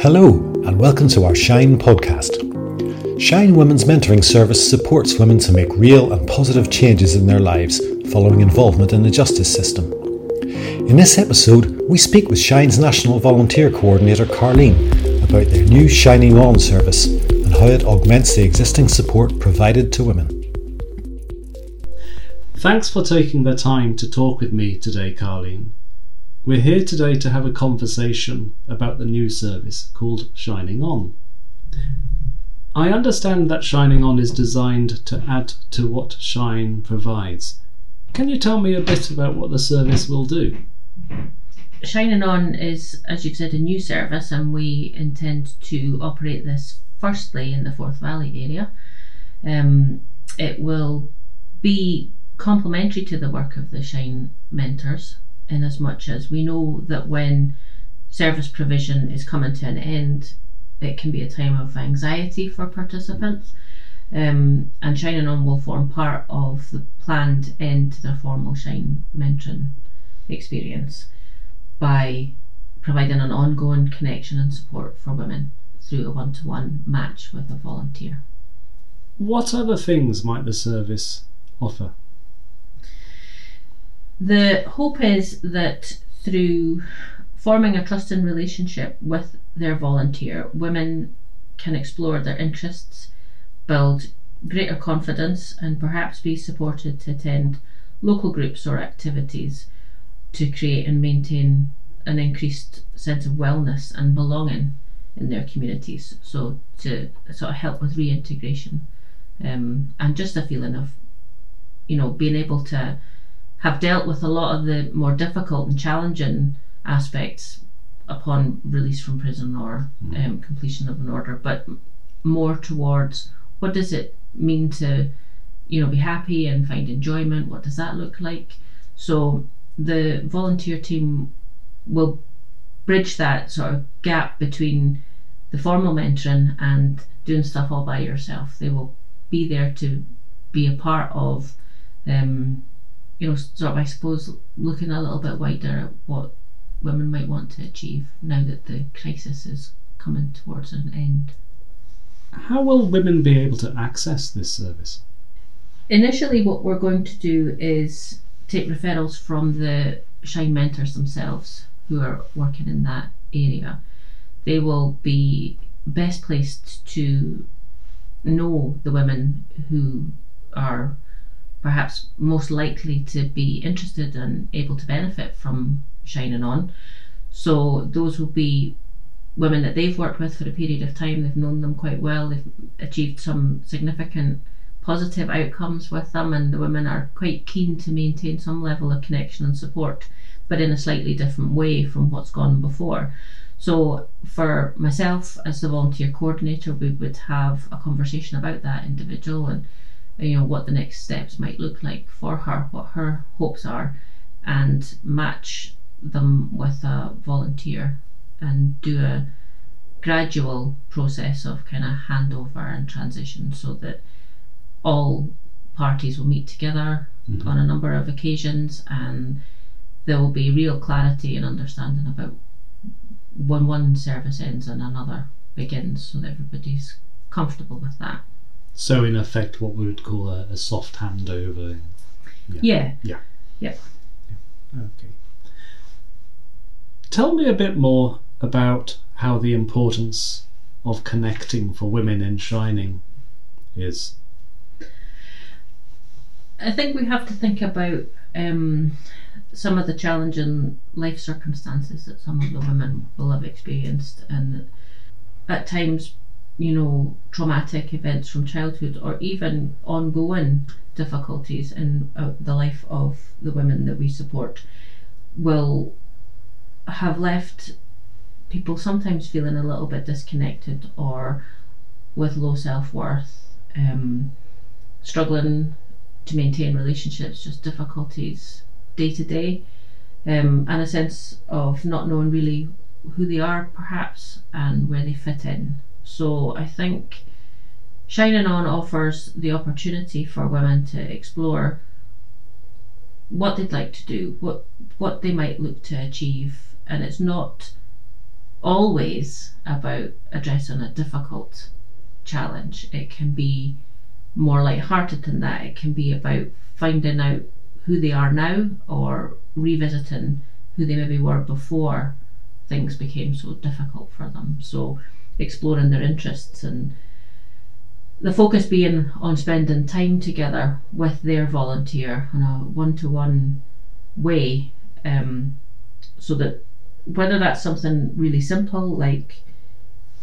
Hello, and welcome to our Shine podcast. Shine Women's Mentoring Service supports women to make real and positive changes in their lives following involvement in the justice system. In this episode, we speak with Shine's National Volunteer Coordinator Carlene about their new Shining On service and how it augments the existing support provided to women. Thanks for taking the time to talk with me today, Carlene. We're here today to have a conversation about the new service called Shining On. I understand that Shining On is designed to add to what Shine provides. Can you tell me a bit about what the service will do? Shining On is, as you've said, a new service, and we intend to operate this firstly in the Forth Valley area. Um, it will be complementary to the work of the Shine mentors in as much as we know that when service provision is coming to an end, it can be a time of anxiety for participants. Um, and Shining On will form part of the planned end to their formal Shine mentoring experience by providing an ongoing connection and support for women through a one to one match with a volunteer. What other things might the service offer? The hope is that through forming a trusting relationship with their volunteer, women can explore their interests, build greater confidence, and perhaps be supported to attend local groups or activities to create and maintain an increased sense of wellness and belonging in their communities. So to sort of help with reintegration um, and just a feeling of, you know, being able to have dealt with a lot of the more difficult and challenging aspects upon release from prison or um, completion of an order, but more towards what does it mean to, you know, be happy and find enjoyment? What does that look like? So the volunteer team will bridge that sort of gap between the formal mentoring and doing stuff all by yourself. They will be there to be a part of, um, you know, sort of, I suppose, looking a little bit wider at what women might want to achieve now that the crisis is coming towards an end. How will women be able to access this service? Initially, what we're going to do is take referrals from the Shine mentors themselves who are working in that area. They will be best placed to know the women who are perhaps most likely to be interested and able to benefit from Shining On. So those will be women that they've worked with for a period of time, they've known them quite well, they've achieved some significant positive outcomes with them, and the women are quite keen to maintain some level of connection and support, but in a slightly different way from what's gone before. So, for myself as the volunteer coordinator, we would have a conversation about that individual and you know what the next steps might look like for her, what her hopes are, and match them with a volunteer and do a gradual process of kind of handover and transition so that all parties will meet together Mhm. on a number of occasions and there will be real clarity and understanding about when one service ends and another begins so that everybody's comfortable with that. So, in effect, what we would call a, a soft handover. Yeah. Yeah. Yep. Okay. Tell me a bit more about how the importance of connecting for women in Shining is. I think we have to think about um, some of the challenging life circumstances that some of the women will have experienced, and at times, you know, traumatic events from childhood or even ongoing difficulties in uh, the life of the women that we support will have left people sometimes feeling a little bit disconnected or with low self worth, um, struggling to maintain relationships, just difficulties day to day, um, and a sense of not knowing really who they are, perhaps, and where they fit in. So I think Shining On offers the opportunity for women to explore what they'd like to do, what what they might look to achieve, and it's not always about addressing a difficult challenge. It can be more light-hearted than that. It can be about finding out who they are now or revisiting who they maybe were before things became so difficult for them. So exploring their interests and the focus being on spending time together with their volunteer in a one-to-one way um, so that whether that's something really simple like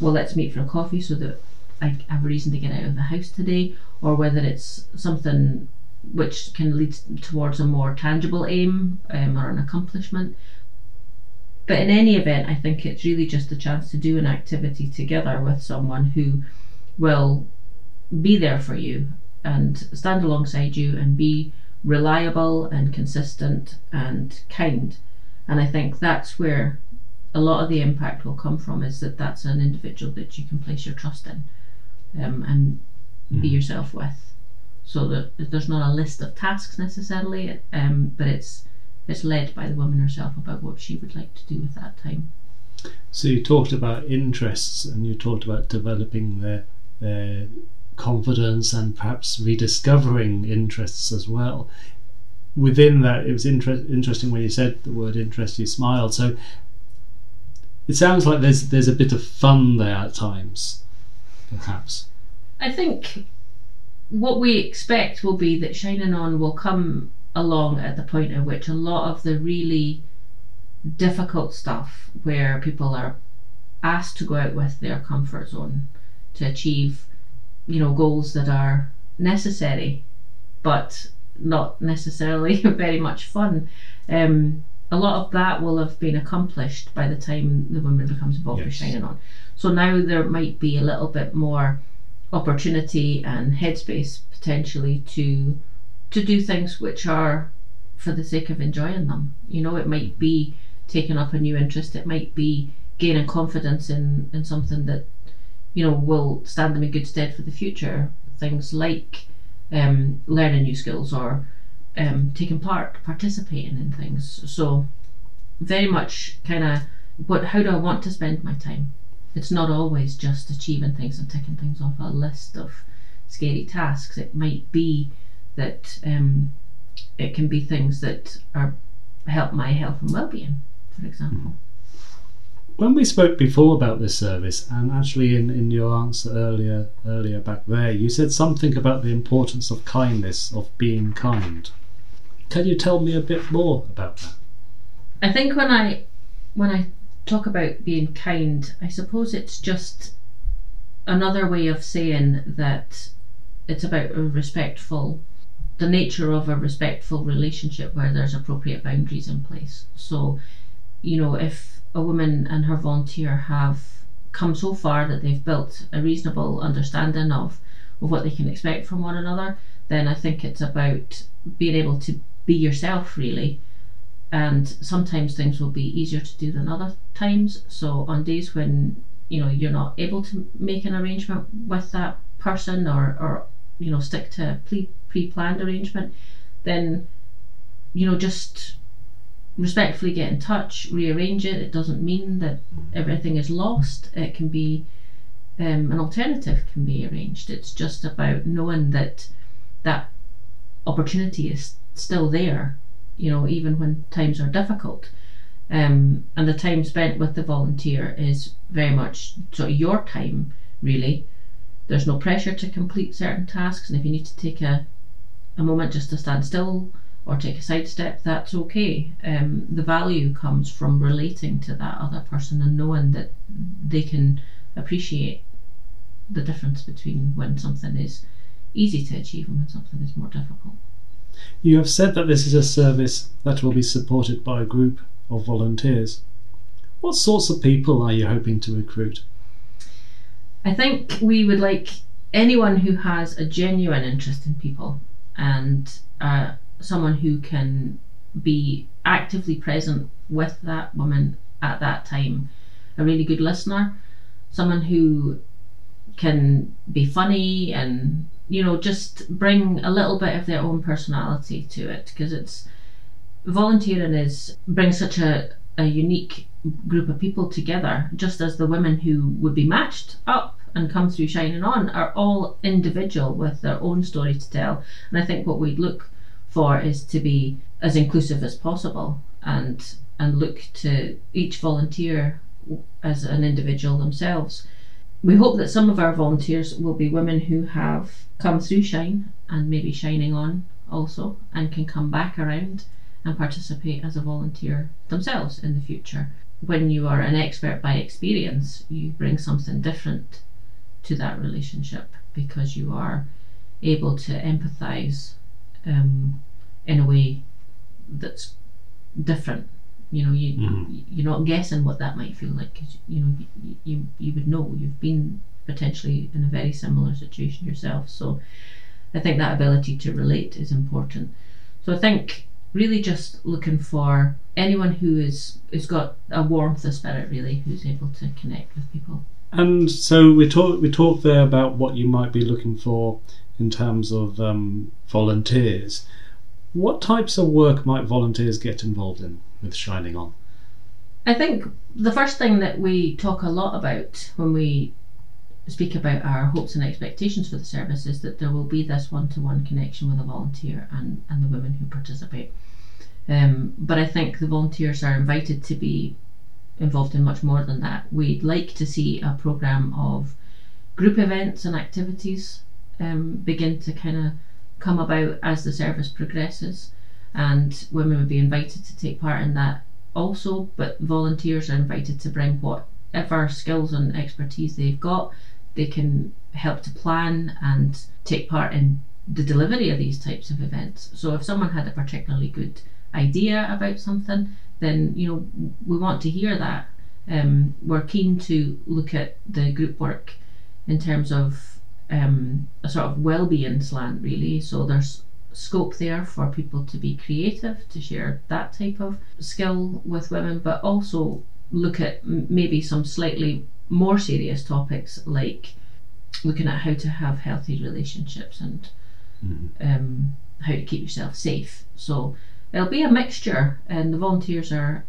well let's meet for a coffee so that I have a reason to get out of the house today or whether it's something which can lead towards a more tangible aim um, or an accomplishment but in any event i think it's really just a chance to do an activity together with someone who will be there for you and stand alongside you and be reliable and consistent and kind and I think that's where a lot of the impact will come from is that that's an individual that you can place your trust in um, and mm. be yourself with. So that there's not a list of tasks necessarily, um, but it's it's led by the woman herself about what she would like to do with that time. So you talked about interests and you talked about developing their their confidence and perhaps rediscovering interests as well within that, it was inter- interesting when you said the word interest. You smiled. So it sounds like there's there's a bit of fun there at times, perhaps. I think what we expect will be that Shining On will come along at the point at which a lot of the really difficult stuff, where people are asked to go out with their comfort zone to achieve, you know, goals that are necessary, but not necessarily very much fun. Um, a lot of that will have been accomplished by the time the woman becomes involved yes. with Shining On. So now there might be a little bit more opportunity and headspace potentially to to do things which are for the sake of enjoying them. You know, it might be taking up a new interest, it might be gaining confidence in, in something that, you know, will stand them in good stead for the future. Things like um, learning new skills or um, taking part, participating in things. So very much kind of what how do I want to spend my time? It's not always just achieving things and ticking things off a list of scary tasks. It might be that um, it can be things that are help my health and well-being, for example. When we spoke before about this service, and actually in, in your answer earlier earlier back there, you said something about the importance of kindness, of being kind. Can you tell me a bit more about that? I think when I when I talk about being kind, I suppose it's just another way of saying that it's about a respectful the nature of a respectful relationship where there's appropriate boundaries in place. So, you know, if a woman and her volunteer have come so far that they've built a reasonable understanding of, of what they can expect from one another, then I think it's about being able to be yourself really. And sometimes things will be easier to do than other times. So on days when you know you're not able to make an arrangement with that person or, or you know stick to a pre pre planned arrangement, then you know just respectfully get in touch, rearrange it. It doesn't mean that everything is lost. It can be um, an alternative can be arranged. It's just about knowing that that opportunity is still there. You know, even when times are difficult. Um, and the time spent with the volunteer is very much sort of your time, really. There's no pressure to complete certain tasks, and if you need to take a, a moment just to stand still or take a sidestep, that's okay. Um, the value comes from relating to that other person and knowing that they can appreciate the difference between when something is easy to achieve and when something is more difficult. You have said that this is a service that will be supported by a group of volunteers. What sorts of people are you hoping to recruit? I think we would like anyone who has a genuine interest in people and uh, someone who can be actively present with that woman at that time, a really good listener, someone who can be funny and you know just bring a little bit of their own personality to it because it's volunteering is brings such a, a unique group of people together, just as the women who would be matched up and come through Shining On are all individual with their own story to tell. And I think what we'd look for is to be as inclusive as possible and and look to each volunteer as an individual themselves. We hope that some of our volunteers will be women who have come through Shine and maybe shining on also and can come back around and participate as a volunteer themselves in the future. When you are an expert by experience, you bring something different to that relationship because you are able to empathize um, in a way that's different. You know, you Mhm. you're not guessing what that might feel like because you know you, you you would know you've been potentially in a very similar situation yourself. So I think that ability to relate is important. So I think really just looking for anyone who is has got a warmth of spirit really who's able to connect with people. And so we talk we talked there about what you might be looking for in terms of um, volunteers. What types of work might volunteers get involved in with Shining On? I think the first thing that we talk a lot about when we speak about our hopes and expectations for the service is that there will be this one to one connection with a volunteer and, and the women who participate. Um, but I think the volunteers are invited to be involved in much more than that. We'd like to see a programme of group events and activities um, begin to kind of come about as the service progresses, and women would be invited to take part in that also, but volunteers are invited to bring whatever skills and expertise they've got. They can help to plan and take part in the delivery of these types of events. So if someone had a particularly good idea about something, then you know we want to hear that. Um, we're keen to look at the group work in terms of um, a sort of well-being slant, really. So there's scope there for people to be creative, to share that type of skill with women, but also look at m- maybe some slightly more serious topics like looking at how to have healthy relationships and Mhm. um, how to keep yourself safe. So it'll be a mixture, and the volunteers are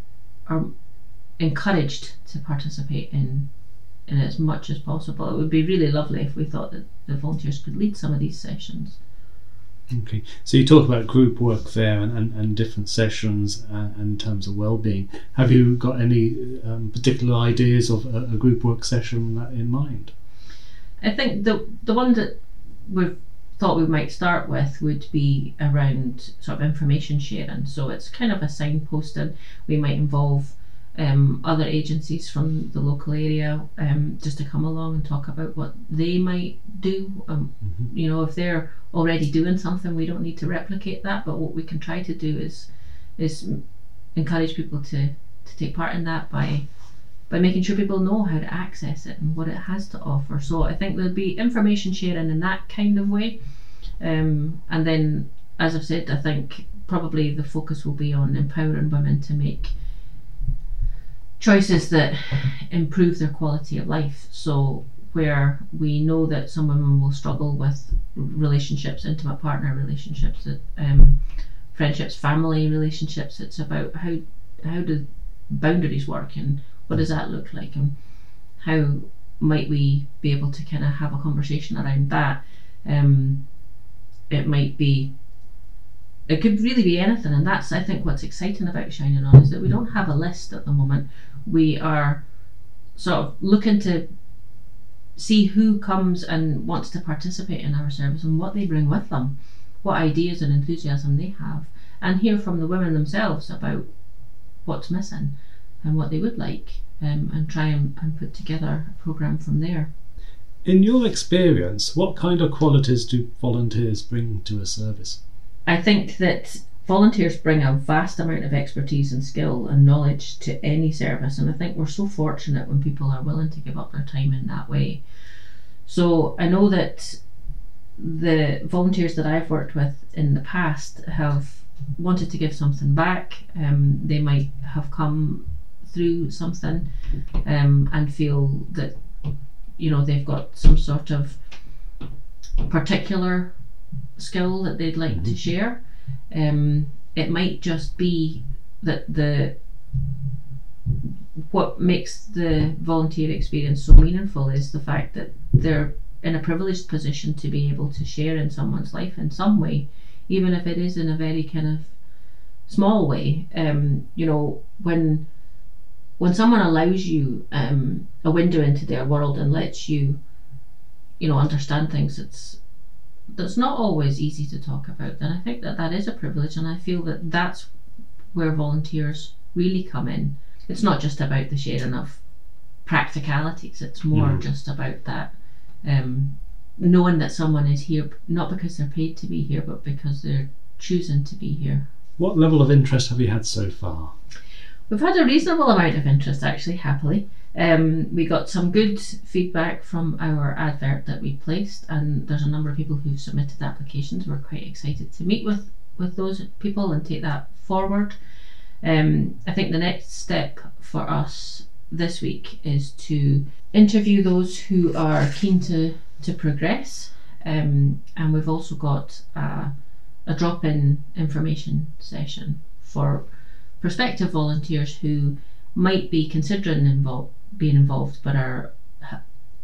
are encouraged to participate in in as much as possible. It would be really lovely if we thought that the volunteers could lead some of these sessions. Okay, so you talk about group work there and, and, and different sessions and in terms of well-being. Have you got any um, particular ideas of a, a group work session in mind? I think the the one that we've thought we might start with would be around sort of information sharing. So it's kind of a signposting. We might involve um, other agencies from the local area um, just to come along and talk about what they might do. Um, Mhm. You know, if they're already doing something, we don't need to replicate that. But what we can try to do is is encourage people to, to take part in that by by making sure people know how to access it and what it has to offer. So I think there'll be information sharing in that kind of way. Um, and then, as I've said, I think probably the focus will be on empowering women to make choices that improve their quality of life. So where we know that some women will struggle with relationships, intimate partner relationships, um, friendships, family relationships. It's about how how do boundaries work and what does that look like? And how might we be able to kind of have a conversation around that. Um, it might be it could really be anything and that's i think what's exciting about shining on is that we don't have a list at the moment. We are sort of looking to see who comes and wants to participate in our service and what they bring with them what ideas and enthusiasm they have and hear from the women themselves about what's missing and what they would like um, and try and, and put together a program from there In your experience, what kind of qualities do volunteers bring to a service? I think that volunteers bring a vast amount of expertise and skill and knowledge to any service, and I think we're so fortunate when people are willing to give up their time in that way. So I know that the volunteers that I've worked with in the past have wanted to give something back. Um, they might have come through something um, and feel that you know they've got some sort of particular skill that they'd like to share. Um, it might just be that the what makes the volunteer experience so meaningful is the fact that they're in a privileged position to be able to share in someone's life in some way, even if it is in a very kind of small way. Um, you know, when when someone allows you um, a window into their world and lets you, you know, understand things, it's that's not always easy to talk about. And I think that that is a privilege, and I feel that that's where volunteers really come in. It's not just about the sharing of practicalities; it's more Mm. just about that um, knowing that someone is here not because they're paid to be here, but because they're choosing to be here. What level of interest have you had so far? We've had a reasonable amount of interest, actually, happily. Um, we got some good feedback from our advert that we placed, and there's a number of people who've submitted applications. We're quite excited to meet with, with those people and take that forward. Um, I think the next step for us this week is to interview those who are keen to, to progress, um, and we've also got a, a drop in information session for prospective volunteers who might be considering being involved but are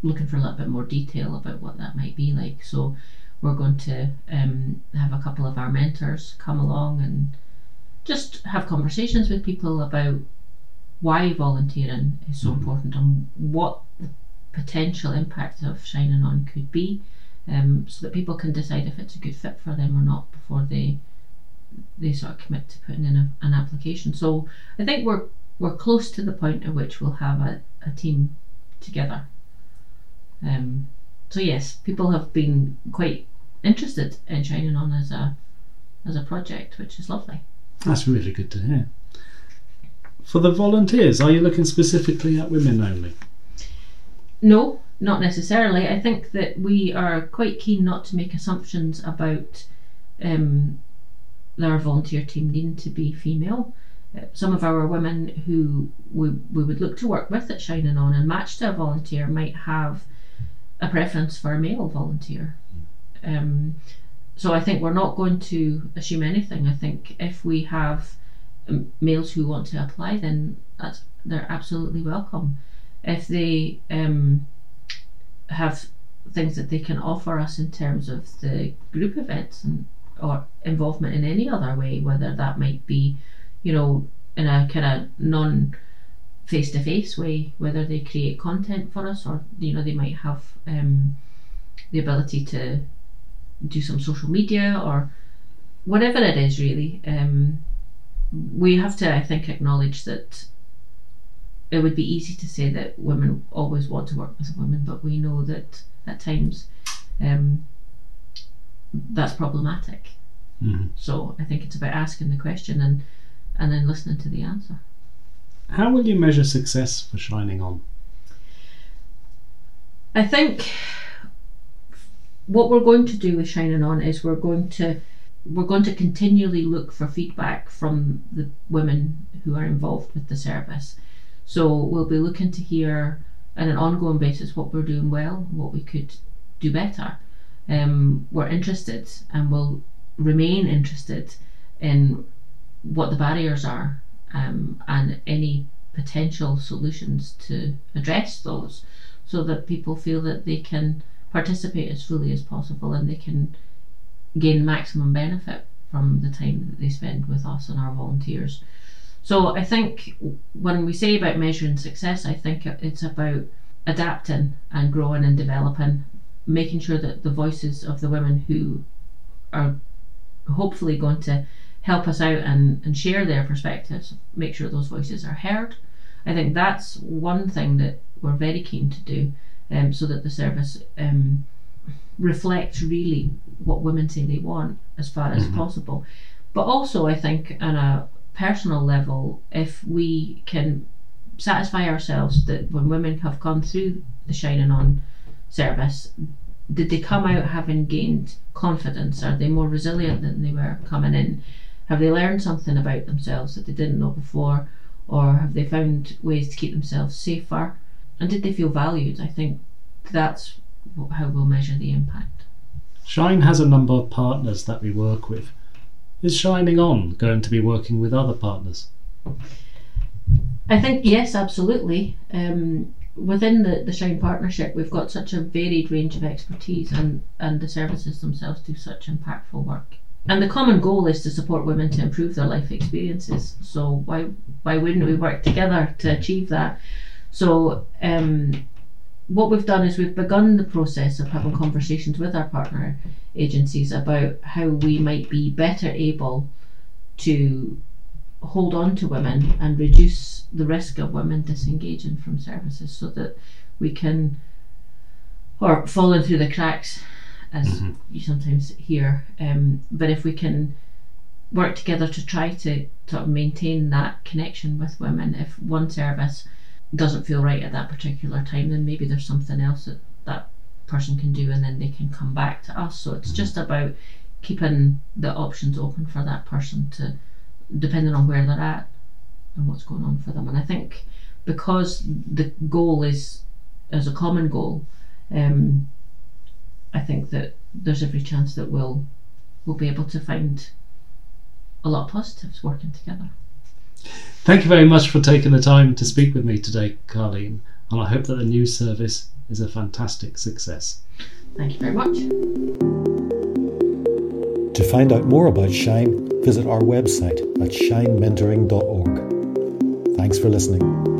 looking for a little bit more detail about what that might be like. So we're going to um, have a couple of our mentors come along and just have conversations with people about why volunteering is so Mhm. important and what the potential impact of shining on could be um, so that people can decide if it's a good fit for them or not before they they sort of commit to putting in a, an application. So I think we're we're close to the point at which we'll have a, a team together. Um, so yes, people have been quite interested in Shining On as a as a project, which is lovely. That's really good to hear. For the volunteers, are you looking specifically at women only? No, not necessarily. I think that we are quite keen not to make assumptions about um, our volunteer team needing to be female. Uh, some of our women who we, we would look to work with at Shining On and match to a volunteer might have a preference for a male volunteer. Um, so I think we're not going to assume anything. I think if we have um, males who want to apply, then that's they're absolutely welcome. If they um, have things that they can offer us in terms of the group events and or involvement in any other way, whether that might be, you know, in a kind of non face to face way, whether they create content for us or you know they might have um, the ability to do some social media or whatever it is really. Um, we have to, I think, acknowledge that it would be easy to say that women always want to work with women, but we know that at times um, that's problematic. Mhm. So I think it's about asking the question and and then listening to the answer. How will you measure success for Shining On? I think what we're going to do with Shining On is we're going to we're going to continually look for feedback from the women who are involved with the service. So we'll be looking to hear on an ongoing basis what we're doing well, what we could do better. Um, we're interested and will remain interested in what the barriers are um, and any potential solutions to address those so that people feel that they can participate as fully as possible and they can gain maximum benefit from the time that they spend with us and our volunteers. So I think when we say about measuring success, I think it's about adapting and growing and developing, making sure that the voices of the women who are hopefully going to help us out and, and share their perspectives, make sure those voices are heard. I think that's one thing that we're very keen to do um, so that the service um, reflects really what women say they want as far as Mhm. possible. But also, I think, on a personal level, if we can satisfy ourselves that when women have gone through the Shining On service, did they come out having gained confidence? Are they more resilient than they were coming in? Have they learned something about themselves that they didn't know before? Or have they found ways to keep themselves safer? And did they feel valued? I think that's how we'll measure the impact. Shine has a number of partners that we work with. Is Shining On going to be working with other partners? I think yes, absolutely. Um, within the, the Shine partnership, we've got such a varied range of expertise, and, and the services themselves do such impactful work. And the common goal is to support women to improve their life experiences. So why why wouldn't we work together to achieve that? So um, what we've done is we've begun the process of having conversations with our partner agencies about how we might be better able to hold on to women and reduce the risk of women disengaging from services so that we can or falling through the cracks as mm-hmm. you sometimes hear. Um, but if we can work together to try to sort of maintain that connection with women if one service doesn't feel right at that particular time then maybe there's something else that that person can do and then they can come back to us. So it's just about keeping the options open for that person to depending on where they're at and what's going on for them. And I think because the goal is as a common goal, um, I think that there's every chance that we'll we'll be able to find a lot of positives working together. Thank you very much for taking the time to speak with me today, Carlene, and I hope that the new service is a fantastic success. Thank you very much. To find out more about Shine, visit our website at shinementoring.org. Thanks for listening.